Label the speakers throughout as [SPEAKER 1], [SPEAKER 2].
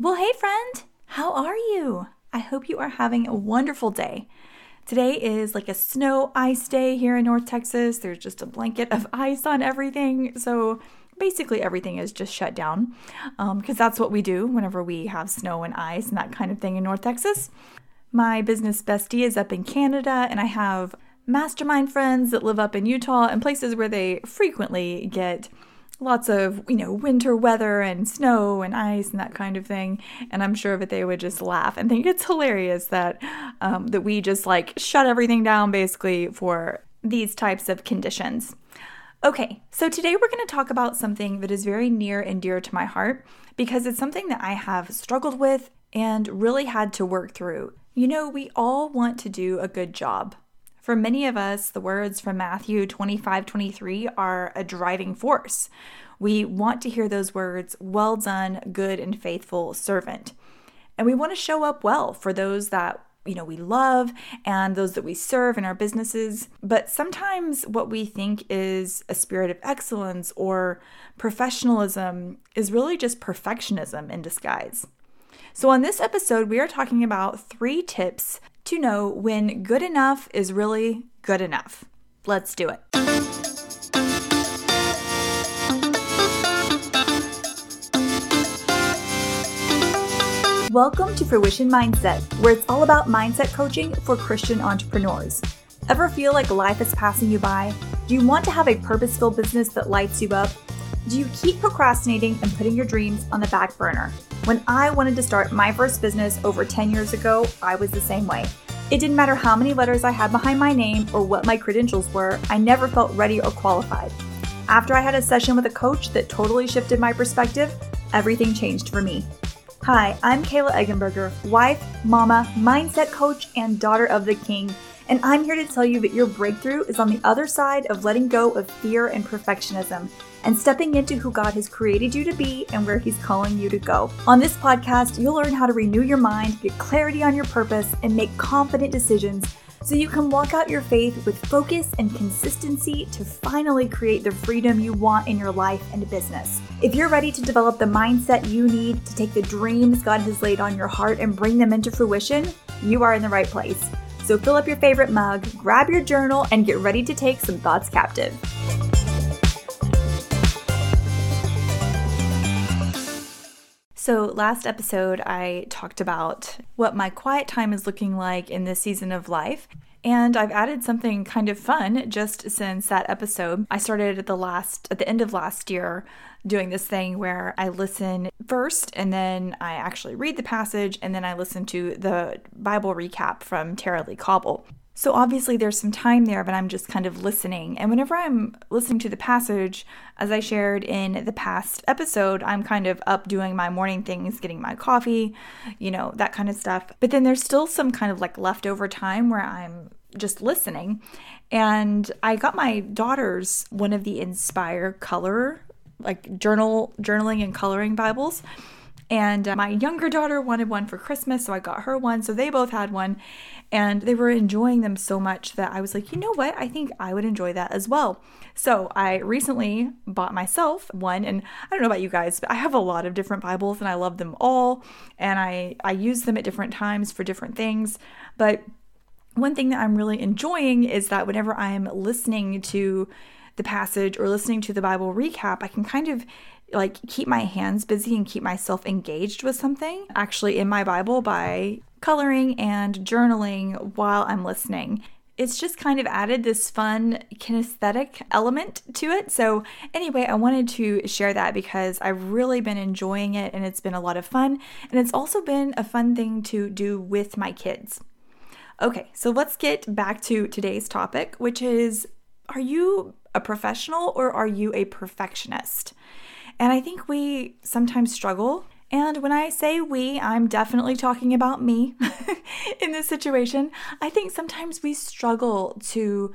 [SPEAKER 1] Well, hey, friend, how are you? I hope you are having a wonderful day. Today is like a snow ice day here in North Texas. There's just a blanket of ice on everything. So basically, everything is just shut down because um, that's what we do whenever we have snow and ice and that kind of thing in North Texas. My business bestie is up in Canada, and I have mastermind friends that live up in Utah and places where they frequently get lots of, you know, winter weather and snow and ice and that kind of thing. And I'm sure that they would just laugh and think it's hilarious that um, that we just like shut everything down basically for these types of conditions. Okay, so today we're going to talk about something that is very near and dear to my heart because it's something that I have struggled with and really had to work through. You know, we all want to do a good job. For many of us, the words from Matthew 25 23 are a driving force. We want to hear those words, well done, good and faithful servant. And we want to show up well for those that you know we love and those that we serve in our businesses but sometimes what we think is a spirit of excellence or professionalism is really just perfectionism in disguise so on this episode we are talking about three tips to know when good enough is really good enough. Let's do it. Welcome to Fruition Mindset, where it's all about mindset coaching for Christian entrepreneurs. Ever feel like life is passing you by? Do you want to have a purposeful business that lights you up? Do you keep procrastinating and putting your dreams on the back burner? When I wanted to start my first business over 10 years ago, I was the same way. It didn't matter how many letters I had behind my name or what my credentials were, I never felt ready or qualified. After I had a session with a coach that totally shifted my perspective, everything changed for me. Hi, I'm Kayla Eggenberger, wife, mama, mindset coach, and daughter of the king and I'm here to tell you that your breakthrough is on the other side of letting go of fear and perfectionism and stepping into who God has created you to be and where He's calling you to go. On this podcast, you'll learn how to renew your mind, get clarity on your purpose, and make confident decisions so you can walk out your faith with focus and consistency to finally create the freedom you want in your life and business. If you're ready to develop the mindset you need to take the dreams God has laid on your heart and bring them into fruition, you are in the right place. So fill up your favorite mug, grab your journal, and get ready to take some thoughts captive. So, last episode, I talked about what my quiet time is looking like in this season of life. And I've added something kind of fun just since that episode. I started at the last at the end of last year doing this thing where I listen first and then I actually read the passage and then I listen to the Bible recap from Tara-Leigh Cobble. So obviously there's some time there, but I'm just kind of listening. And whenever I'm listening to the passage, as I shared in the past episode, I'm kind of up doing my morning things, getting my coffee, you know, that kind of stuff. But then there's still some kind of like leftover time where I'm just listening. And I got my daughter's one of the Inspire Color like journal journaling and coloring Bibles. And uh, my younger daughter wanted one for Christmas, so I got her one. So they both had one, and they were enjoying them so much that I was like, you know what? I think I would enjoy that as well. So I recently bought myself one, and I don't know about you guys, but I have a lot of different Bibles, and I love them all, and I I use them at different times for different things. But one thing that I'm really enjoying is that whenever I'm listening to the passage or listening to the Bible recap, I can kind of like keep my hands busy and keep myself engaged with something actually in my Bible by coloring and journaling while I'm listening. It's just kind of added this fun kinesthetic element to it. So, anyway, I wanted to share that because I've really been enjoying it and it's been a lot of fun. And it's also been a fun thing to do with my kids. Okay, so let's get back to today's topic, which is Are you a professional or are you a perfectionist? And I think we sometimes struggle. And when I say we, I'm definitely talking about me in this situation. I think sometimes we struggle to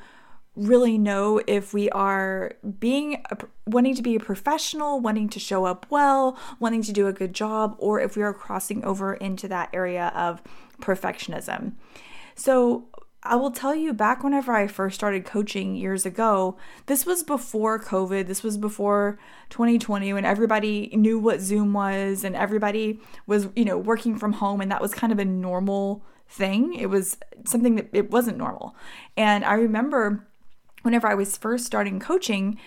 [SPEAKER 1] really know if we are being a, wanting to be a professional, wanting to show up well, wanting to do a good job, or if we are crossing over into that area of perfectionism. So, I will tell you back whenever I first started coaching years ago, this was before COVID, this was before 2020 when everybody knew what Zoom was and everybody was, you know, working from home and that was kind of a normal thing. It was something that it wasn't normal. And I remember whenever I was first starting coaching,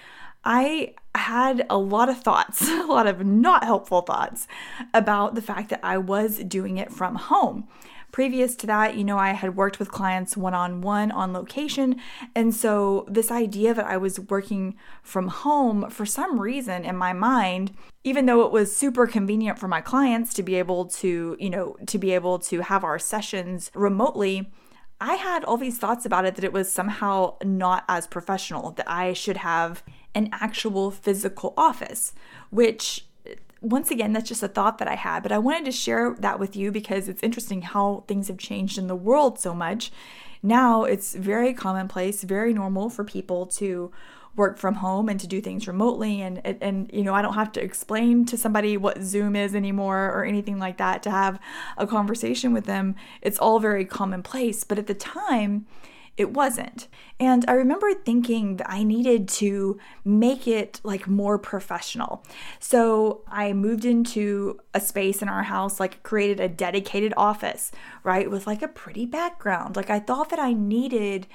[SPEAKER 1] I had a lot of thoughts, a lot of not helpful thoughts about the fact that I was doing it from home. Previous to that, you know, I had worked with clients one on one on location. And so, this idea that I was working from home for some reason in my mind, even though it was super convenient for my clients to be able to, you know, to be able to have our sessions remotely, I had all these thoughts about it that it was somehow not as professional, that I should have an actual physical office, which once again, that's just a thought that I had, but I wanted to share that with you because it's interesting how things have changed in the world so much. Now it's very commonplace, very normal for people to work from home and to do things remotely and, and you know I don't have to explain to somebody what Zoom is anymore or anything like that to have a conversation with them. It's all very commonplace, but at the time it wasn't. And I remember thinking that I needed to make it like more professional. So I moved into a space in our house, like created a dedicated office, right, with like a pretty background. Like I thought that I needed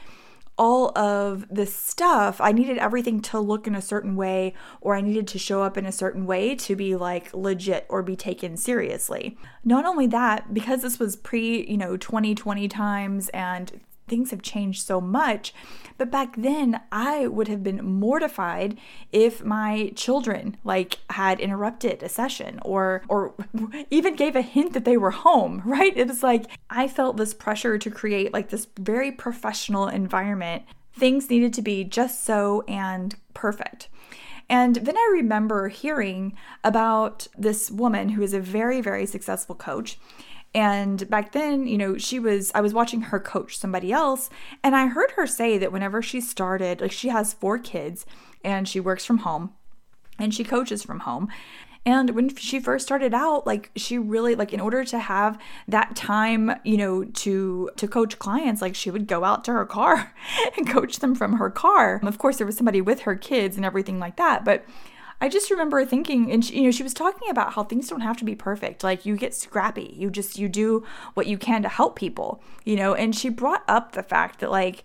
[SPEAKER 1] all of the stuff, I needed everything to look in a certain way, or I needed to show up in a certain way to be like legit or be taken seriously. Not only that, because this was pre, you know, 2020 times and things have changed so much. But back then, I would have been mortified if my children like had interrupted a session or or even gave a hint that they were home, right? It was like I felt this pressure to create like this very professional environment. Things needed to be just so and perfect. And then I remember hearing about this woman who is a very, very successful coach. And back then, you know, she was, I was watching her coach somebody else, and I heard her say that whenever she started, like she has four kids and she works from home and she coaches from home. And when she first started out, like she really like in order to have that time, you know, to to coach clients, like she would go out to her car and coach them from her car. Of course, there was somebody with her kids and everything like that, but I just remember thinking, and she, you know, she was talking about how things don't have to be perfect. Like you get scrappy, you just you do what you can to help people, you know. And she brought up the fact that like,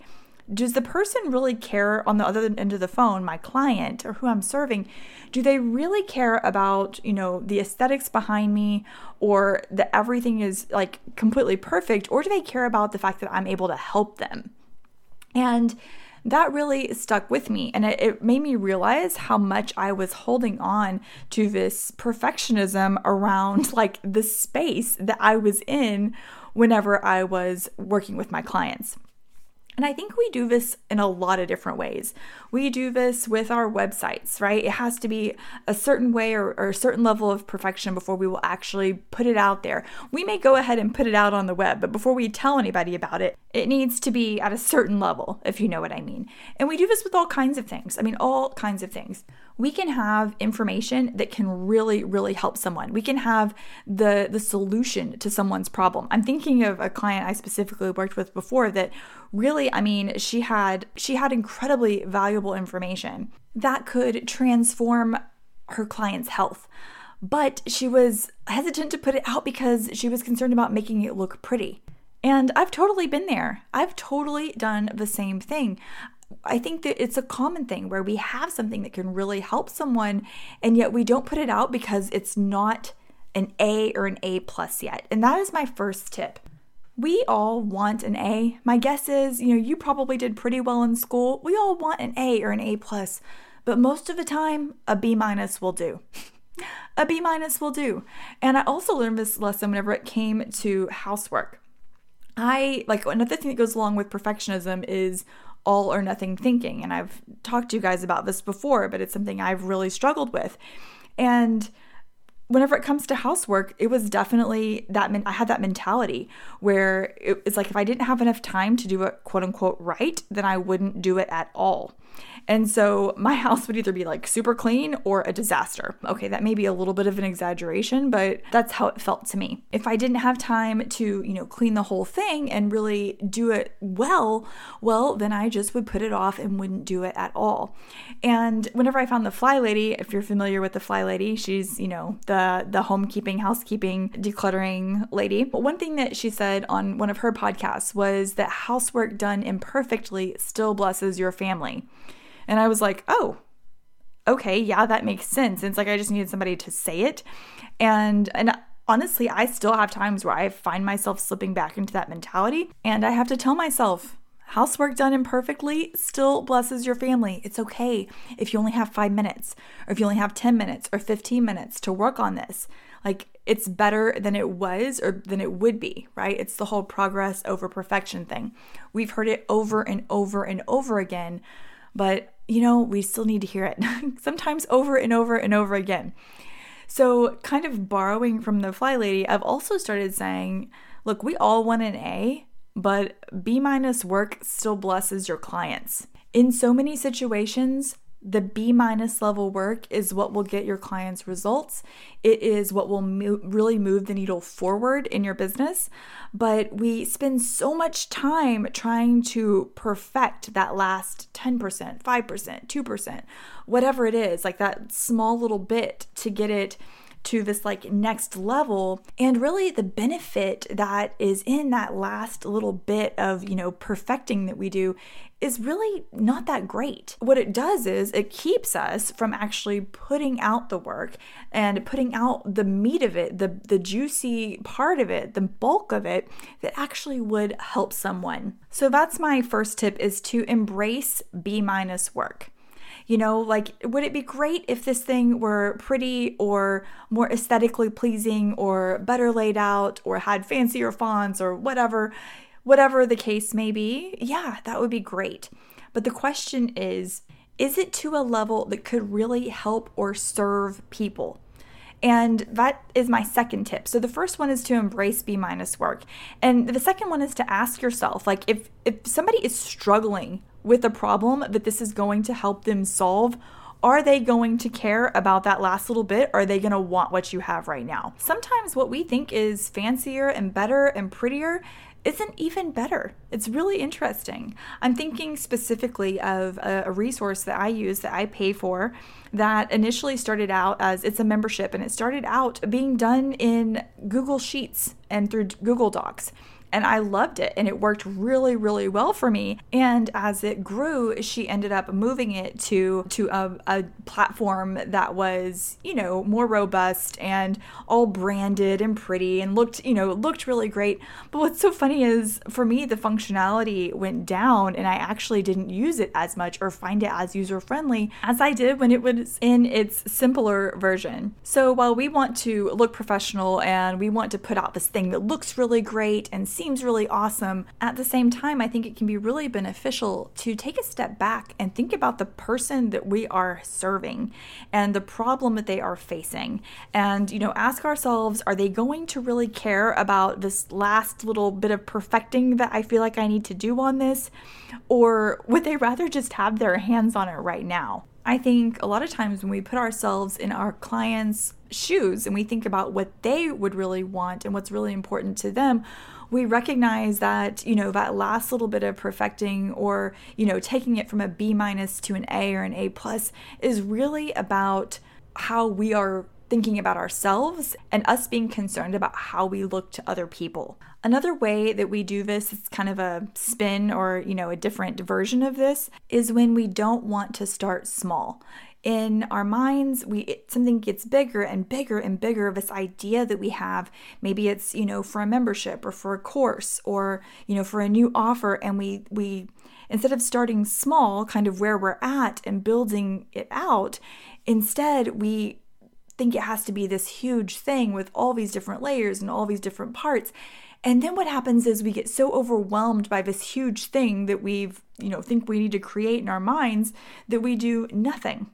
[SPEAKER 1] does the person really care on the other end of the phone, my client or who I'm serving? Do they really care about you know the aesthetics behind me, or that everything is like completely perfect, or do they care about the fact that I'm able to help them? And that really stuck with me and it, it, made me realize how much I was holding on to this perfectionism around like the space that I was in whenever I was working with my clients. And I think we do this in a lot of different ways. We do this with our websites, right? It has to be a certain way or, or, a certain level of perfection before we will actually put it out there. We may go ahead and put it out on the web, but before we tell anybody about it, it needs to be at a certain level, if you know what I mean. And we do this with all kinds of things. I mean, all kinds of things we can have information that can really really help someone we can have the the solution to someone's problem i'm thinking of a client i specifically worked with before that really i mean she had she had incredibly valuable information that could transform her client's health but she was hesitant to put it out because she was concerned about making it look pretty and I've totally been there. I've totally done the same thing. I think that it's a common thing where we have something that can really help someone and yet we don't put it out because it's not an A or an A plus yet. And that is my first tip. We all want an A. My guess is, you know, you probably did pretty well in school. We all want an A or an A plus, but most of the time, a B minus will do. a B minus will do. And I also learned this lesson whenever it came to housework. I like another thing that goes along with perfectionism is all or nothing thinking. And I've talked to you guys about this before, but it's something I've really struggled with. And whenever it comes to housework, it was definitely that I had that mentality where it's like if I didn't have enough time to do it quote unquote right, then I wouldn't do it at all. And so my house would either be like super clean or a disaster. Okay, that may be a little bit of an exaggeration, but that's how it felt to me. If I didn't have time to, you know, clean the whole thing and really do it well, well, then I just would put it off and wouldn't do it at all. And whenever I found the FlyLady, if you're familiar with the FlyLady, she's, you know, the the homekeeping, housekeeping, decluttering lady. But one thing that she said on one of her podcasts was that housework done imperfectly still blesses your family. And I was like, oh, okay, yeah, that makes sense. And it's like I just needed somebody to say it. And and honestly, I still have times where I find myself slipping back into that mentality. And I have to tell myself, housework done imperfectly still blesses your family. It's okay if you only have five minutes, or if you only have 10 minutes or 15 minutes to work on this. Like, it's better than it was or than it would be, right? It's the whole progress over perfection thing. We've heard it over and over and over again but you know, we still need to hear it sometimes over and over and over again. So, kind of borrowing from the FlyLady, I've also started saying, look, we all want an A, but B minus work still blesses your clients. In so many situations, the B minus level work is what will get your clients results. It is what will mo- really move the needle forward in your business. But we spend so much time trying to perfect that last 10%, 5%, 2%, whatever it is, like that small little bit to get it to this like next level and really the benefit that is in that last little bit of you know perfecting that we do is really not that great. What it does is it keeps us from actually putting out the work and putting out the meat of it, the, the juicy part of it, the bulk of it that actually would help someone. So that's my first tip is to embrace B minus work. You know, like, would it be great if this thing were pretty or more aesthetically pleasing or better laid out or had fancier fonts or whatever? whatever the case may be, yeah, that would be great. But the question is, is it to a level that could really help or serve people? And that is my second tip. So the first one is to embrace B minus work. And the second one is to ask yourself like if if somebody is struggling with a problem that this is going to help them solve, are they going to care about that last little bit? Are they going to want what you have right now? Sometimes what we think is fancier and better and prettier isn't even better. It's really interesting. I'm thinking specifically of a, a, resource that I use that I pay for that initially started out as it's a membership and it started out being done in Google Sheets and through Google Docs and I loved it and it worked really really well for me. And as it grew she ended up moving it to to a, a platform that was you know more robust and all branded and pretty and looked you know looked really great. But what's so funny is for me the functionality went down and I actually didn't use it as much or find it as user friendly as I did when it was in its simpler version. So while we want to look professional and we want to put out this thing that looks really great and seems really awesome. At the same time, I think it can be really beneficial to take a step back and think about the person that we are serving and the problem that they are facing. And, you know, ask ourselves are they going to really care about this last little bit of perfecting that I feel like I need to do on this? Or would they rather just have their hands on it right now? I think a lot of times when we put ourselves in our clients' shoes and we think about what they would really want and what's really important to them, we recognize that, you know, that last little bit of perfecting or, you know, taking it from a B minus to an A or an A plus is really about how we are thinking about ourselves and us being concerned about how we look to other people. Another way that we do this, it's kind of a spin or, you know, a different version of this, is when we don't want to start small. In our minds we it, something gets bigger and bigger and bigger of this idea that we have. Maybe it's you know for a membership or for a course or you know for a new offer and we we instead of starting small kind of where we're at and building it out instead we think it has to be this huge thing with all these different layers and all these different parts and then what happens is we get so overwhelmed by this huge thing that we've, you know, think we need to create in our minds that we do nothing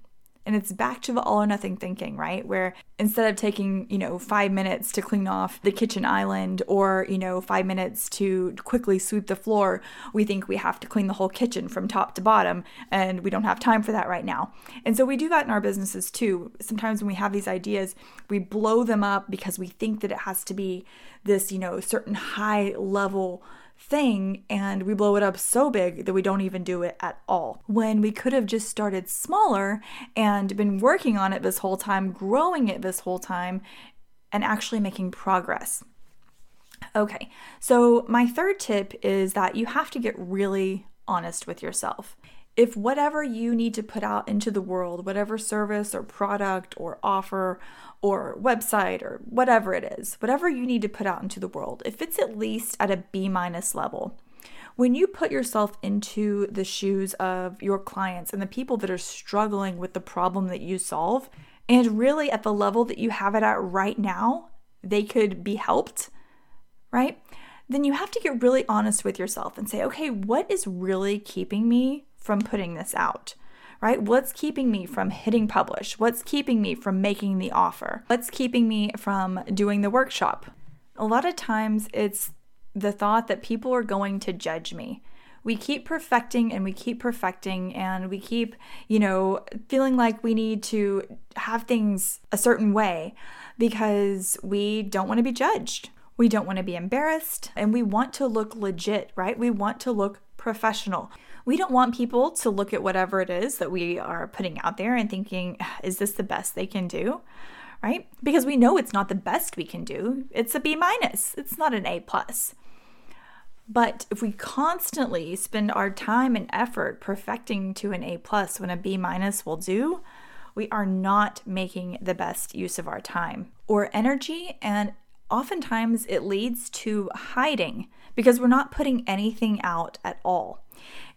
[SPEAKER 1] And it's back to the all or nothing thinking, right? Where instead of taking, you know, five minutes to clean off the kitchen island or, you know, five minutes to quickly sweep the floor, we think we have to clean the whole kitchen from top to bottom. And we don't have time for that right now. And so we do that in our businesses too. Sometimes when we have these ideas, we blow them up because we think that it has to be this, you know, certain high level thing and we blow it up so big that we don't even do it at all. When we could have just started smaller and been working on it this whole time, growing it this whole time, and actually making progress. Okay, so my third tip is that you have to get really honest with yourself if whatever you need to put out into the world, whatever service or product or offer or website or whatever it is, whatever you need to put out into the world, if it's at least at a B minus level, when you put yourself into the shoes of your clients and the people that are struggling with the problem that you solve, and really at the level that you have it at right now, they could be helped, right? Then you have to get really honest with yourself and say, okay, what is really keeping me from putting this out? Right? What's keeping me from hitting publish? What's keeping me from making the offer? What's keeping me from doing the workshop? A lot of times it's the thought that people are going to judge me. We keep perfecting and we keep perfecting and we keep, you know, feeling like we need to have things a certain way because we don't want to be judged. We don't want to be embarrassed and we want to look legit, right? We want to look professional. We don't want people to look at whatever it is that we are putting out there and thinking, ah, is this the best they can do? Right? Because we know it's not the best we can do. It's a B minus. It's not an A plus. But if we constantly spend our time and effort perfecting to an A plus when a B minus will do, we are not making the best use of our time or energy. And oftentimes it leads to hiding because we're not putting anything out at all.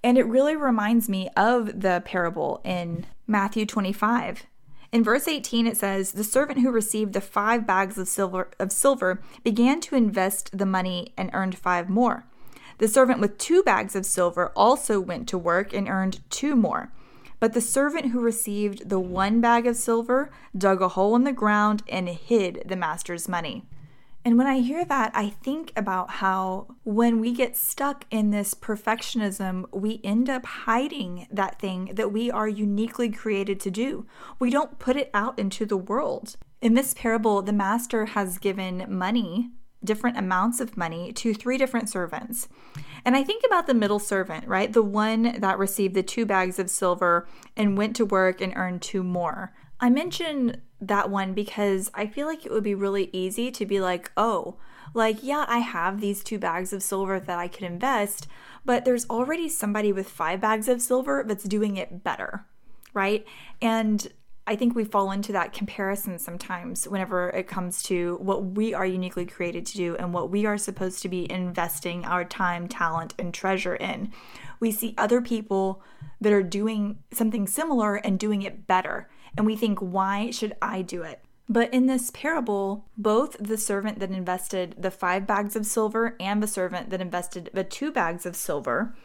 [SPEAKER 1] And it really reminds me of the parable in Matthew 25. In verse 18 it says, "The servant who received the 5 bags of silver of silver began to invest the money and earned 5 more. The servant with 2 bags of silver also went to work and earned 2 more. But the servant who received the 1 bag of silver dug a hole in the ground and hid the master's money." And when I hear that, I think about how when we get stuck in this perfectionism, we end up hiding that thing that we are uniquely created to do. We don't put it out into the world. In this parable, the master has given money, different amounts of money, to three different servants. And I think about the middle servant, right? The one that received the two bags of silver and went to work and earned two more. I mention that one because I feel like it would be really easy to be like, oh, like, yeah, I have these two bags of silver that I could invest, but there's already somebody with five bags of silver that's doing it better, right? And I think we fall into that comparison sometimes whenever it comes to what we are uniquely created to do and what we are supposed to be investing our time, talent, and treasure in. We see other people that are doing something similar and doing it better and we think, why should I do it? But in this parable, both the servant that invested the five bags of silver and the servant that invested the two bags of silver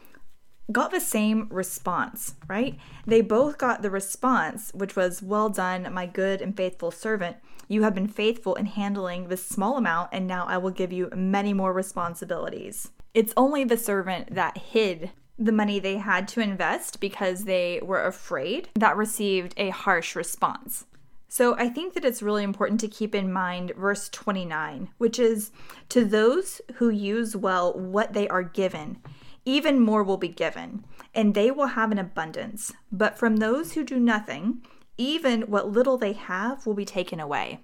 [SPEAKER 1] got the same response, right? They both got the response, which was, Well done, my good and faithful servant. You have been faithful in handling this small amount, and now I will give you many more responsibilities. It's only the servant that hid the money they had to invest because they were afraid that received a harsh response. So I think that it's really important to keep in mind verse 29, which is to those who use well what they are given, even more will be given, and they will have an abundance. But from those who do nothing, even what little they have will be taken away.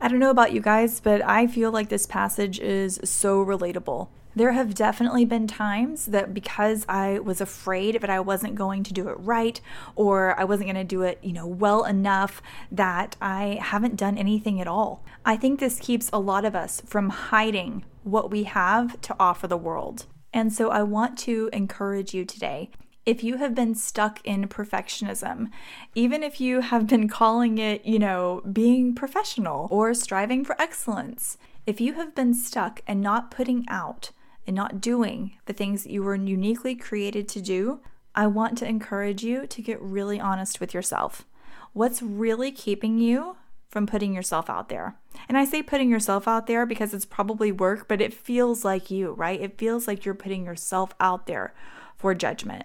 [SPEAKER 1] I don't know about you guys, but I feel like this passage is so relatable. There have definitely been times that because I was afraid that I wasn't going to do it right or I wasn't going to do it, you know, well enough that I haven't done anything at all. I think this keeps a lot of us from hiding what we have to offer the world. And so I want to encourage you today if you have been stuck in perfectionism, even if you have been calling it, you know, being professional or striving for excellence, if you have been stuck and not putting out and not doing the things that you were uniquely created to do, I want to encourage you to get really honest with yourself. What's really keeping you from putting yourself out there? And I say putting yourself out there because it's probably work, but it feels like you, right? It feels like you're putting yourself out there for judgment.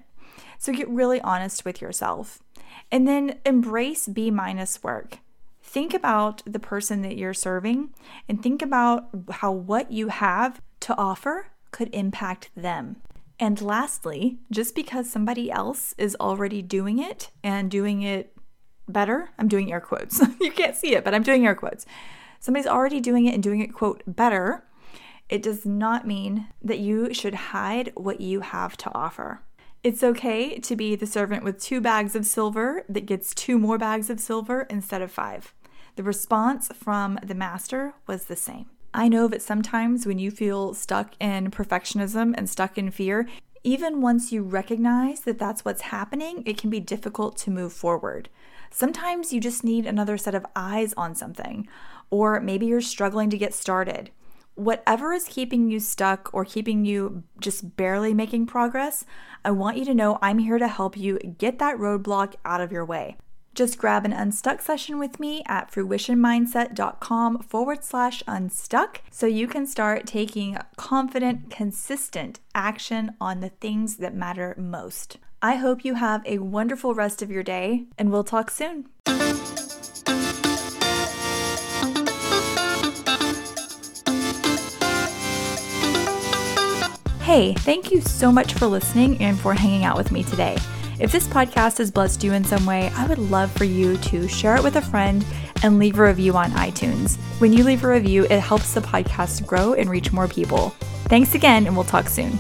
[SPEAKER 1] So get really honest with yourself. And then embrace B minus work. Think about the person that you're serving and think about how what you have to offer could impact them. And lastly, just because somebody else is already doing it and doing it better, I'm doing air quotes. you can't see it, but I'm doing air quotes. Somebody's already doing it and doing it, quote, better. It does not mean that you should hide what you have to offer. It's okay to be the servant with two bags of silver that gets two more bags of silver instead of five. The response from the master was the same. I know that sometimes when you feel stuck in perfectionism and stuck in fear, even once you recognize that that's what's happening, it can be difficult to move forward. Sometimes you just need another set of eyes on something, or maybe you're struggling to get started. Whatever is keeping you stuck or keeping you just barely making progress, I want you to know I'm here to help you get that roadblock out of your way. Just grab an unstuck session with me at fruitionmindset.com forward slash unstuck so you can start taking confident, consistent action on the things that matter most. I hope you have a wonderful rest of your day, and we'll talk soon. Hey, thank you so much for listening and for hanging out with me today. If this podcast has blessed you in some way, I would love for you to share it with a friend and leave a review on iTunes. When you leave a review, it helps the podcast grow and reach more people. Thanks again, and we'll talk soon.